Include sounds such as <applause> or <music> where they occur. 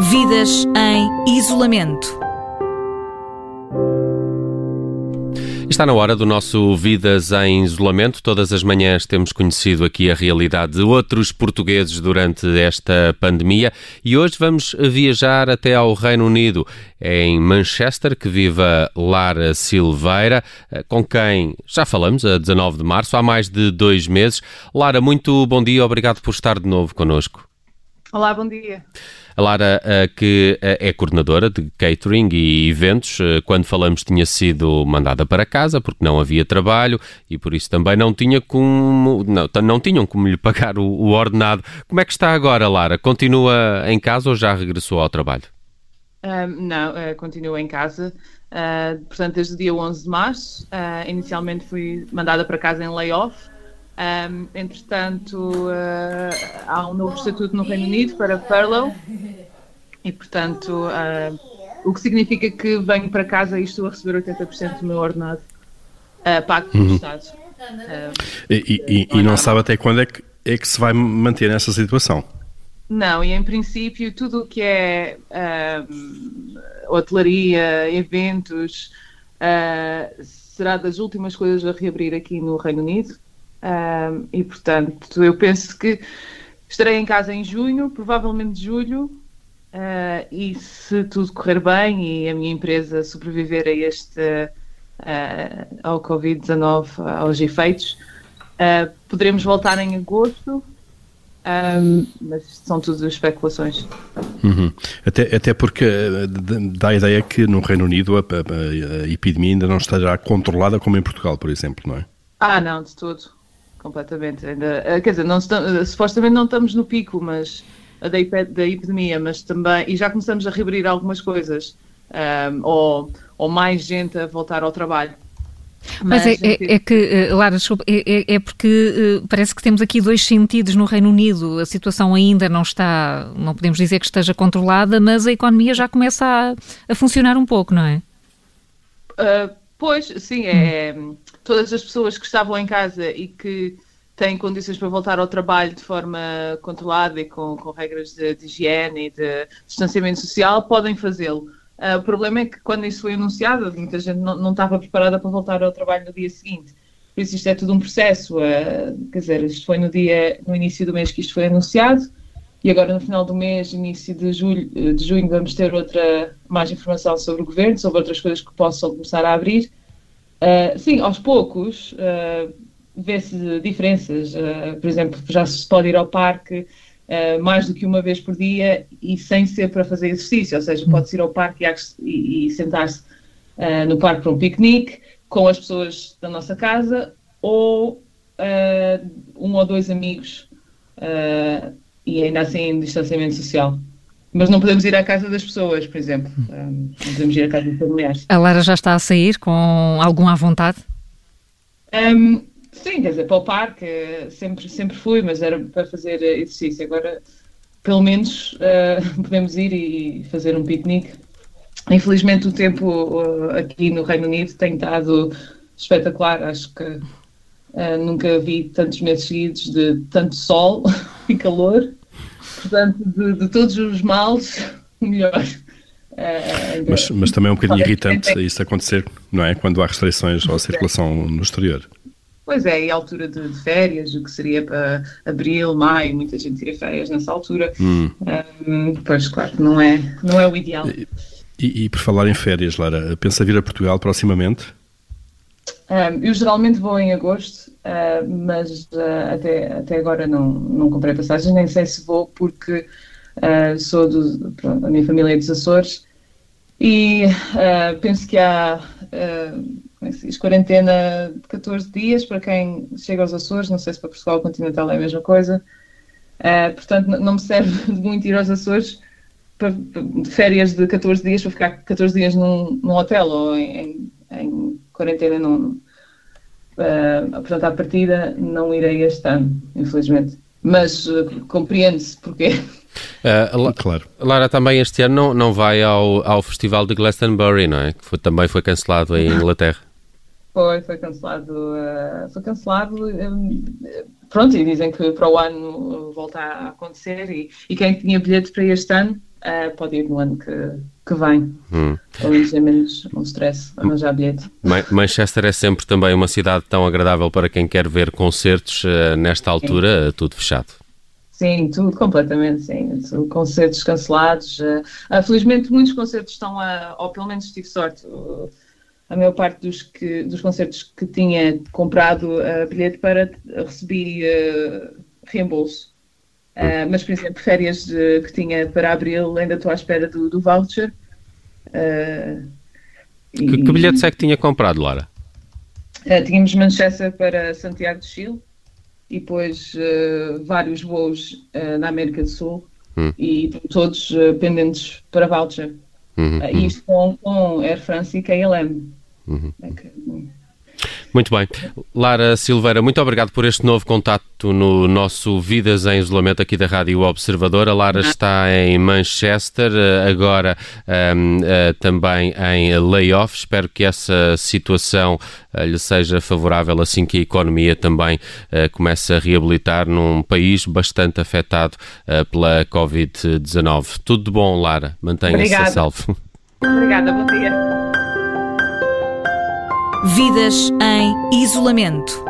Vidas em isolamento. Está na hora do nosso Vidas em Isolamento. Todas as manhãs temos conhecido aqui a realidade de outros portugueses durante esta pandemia e hoje vamos viajar até ao Reino Unido. Em Manchester que vive Lara Silveira, com quem já falamos a 19 de março, há mais de dois meses. Lara, muito bom dia, obrigado por estar de novo connosco. Olá, bom dia. A Lara, eh, que eh, é coordenadora de catering e eventos, eh, quando falamos tinha sido mandada para casa porque não havia trabalho e por isso também não tinha como não, não tinham como lhe pagar o, o ordenado. Como é que está agora, Lara? Continua em casa ou já regressou ao trabalho? Um, não, uh, continuo em casa. Uh, portanto, desde o dia 11 de março, uh, inicialmente fui mandada para casa em layoff. Um, entretanto, uh, há um novo estatuto no Reino Unido para furlough e, portanto, uh, o que significa que venho para casa e estou a receber 80% do meu ordenado uh, pago pelo uhum. Estado. E, e, e, não sabe até quando é que, é que se vai manter nessa situação? Não, e em princípio tudo o que é hotelaria, eventos, será das últimas coisas a reabrir aqui no Reino Unido e portanto, eu penso que estarei em casa em junho, provavelmente julho, uh, e se tudo correr bem e a minha empresa sobreviver a este uh, ao Covid-19, aos efeitos, uh, poderemos voltar em agosto. Um, mas são tudo especulações. Uhum. Até, até porque dá a ideia que no Reino Unido a, a, a epidemia ainda não estará controlada como em Portugal, por exemplo, não é? Ah, não, de todo completamente. Ainda, eh, quer dizer, não estamos, eh, supostamente não estamos no pico mas, da, da epidemia, mas também, e já começamos a reabrir algumas coisas, um, ehm, ou, ou mais gente a voltar ao trabalho. Mas, Mas é, é, é, que, eh, Lara, desculpa, é, é, é porque parece que temos aqui dois sentidos no Reino Unido. A situação ainda não está, não podemos dizer que esteja controlada, mas a economia já começa a, a funcionar um pouco, não é? Uh, pois, sim, é. Hum todas as pessoas que estavam em casa e que têm condições para voltar ao trabalho de forma controlada e com, com regras de, de, higiene e de distanciamento social podem fazê-lo. Uh, o problema é que quando isso foi anunciado, muita gente não, não, estava preparada para voltar ao trabalho no dia seguinte. Por isso isto é tudo um processo. Uh, quer dizer, isto foi no dia, no início do mês que isto foi anunciado e agora no final do mês, início de julho, de junho, vamos ter outra mais informação sobre o governo, sobre outras coisas que possam começar a abrir. Uh, sim, aos poucos uh, vê-se diferenças. Uh, por exemplo, já se pode ir ao parque mais do que uma vez por dia e sem ser para fazer exercício, ou seja, pode-se ir ao parque e, e sentar-se no parque para um piquenique com as pessoas da nossa casa ou um ou dois amigos e ainda assim em distanciamento social. Mas não podemos ir à casa das pessoas, por exemplo. Um, não podemos ir à casa dos familiares. A Lara já está a sair com algum à vontade? Um, sim, quer dizer, para o parque sempre, sempre fui, mas era para fazer exercício. Agora, pelo menos, uh, <laughs> podemos ir e fazer um piquenique. Infelizmente, o tempo uh, aqui no Reino Unido tem estado espetacular. Acho que uh, nunca vi tantos meses seguidos de tanto sol <laughs> e calor. Portanto, de, de todos os males, o melhor. Uh, mas, mas também é um bocadinho irritante isso acontecer, não é? Quando há restrições à circulação no exterior. Pois é, e a altura de, de, férias, o que seria para abril, maio, muita gente tira férias nessa altura. Hum. Um, pois, claro, não é, não é o ideal. E, e, e, por falar em férias, Lara, pensa vir a Portugal proximamente? Um, eu geralmente vou em agosto, uh, mas uh, até, até agora não, não comprei passagens, nem sei se vou porque uh, sou do, pronto, a minha família é dos Açores e penso que há como é quarentena de 14 dias para quem chega aos Açores, não sei se para Portugal continental é a mesma coisa, portanto não me serve <laughs> de muito ir aos Açores para, de férias de 14 dias para ficar 14 dias num, num hotel ou em, em, em quarentena não. Uh, portanto, à partida não irei este ano, infelizmente. Mas uh, compreende-se porquê. Uh, claro. Lara também este ano não, não vai ao, ao Festival de Glastonbury, não é? Que foi, também foi cancelado em Inglaterra. Foi, foi cancelado. Uh, foi cancelado. Um, pronto, e dizem que para o ano volta a acontecer. E, e quem tinha bilhete para este ano, uh, pode ir no ano que, que vem. Hum. Menos é menos um stress arranjar bilhete. Manchester é sempre também uma cidade tão agradável para quem quer ver concertos, uh, nesta altura, sim. tudo fechado. Sim, tudo completamente, sim. Concertos cancelados. Uh, felizmente muitos concertos estão a, ou pelo menos tive sorte, a maior parte dos, que, dos concertos que tinha comprado uh, bilhete para recebi uh, reembolso. Uh, mas, por exemplo, férias de, que tinha para abril, ainda estou à espera do, do voucher. Uh, que, e, que bilhetes é que tinha comprado, Lara? Uh, tínhamos Manchester para Santiago do Chile e depois vários voos na América do Sul hum. e todos pendentes para voucher. Uhum, uhum. Isto com, com Air France e KLM. Uhum. É que, muito bem. Lara Silveira, muito obrigado por este novo contato no nosso Vidas em Isolamento aqui da Rádio Observador. A Lara está em Manchester, eh, agora um, ehm, uh, eh, também em layoff. Espero que essa situação uh, lhe seja favorável assim que a economia também uh, comece a reabilitar num país bastante afetado pela Covid-19. Tudo de bom, Lara. Mantenha-se a salvo. Obrigada, bom dia. Vidas em isolamento.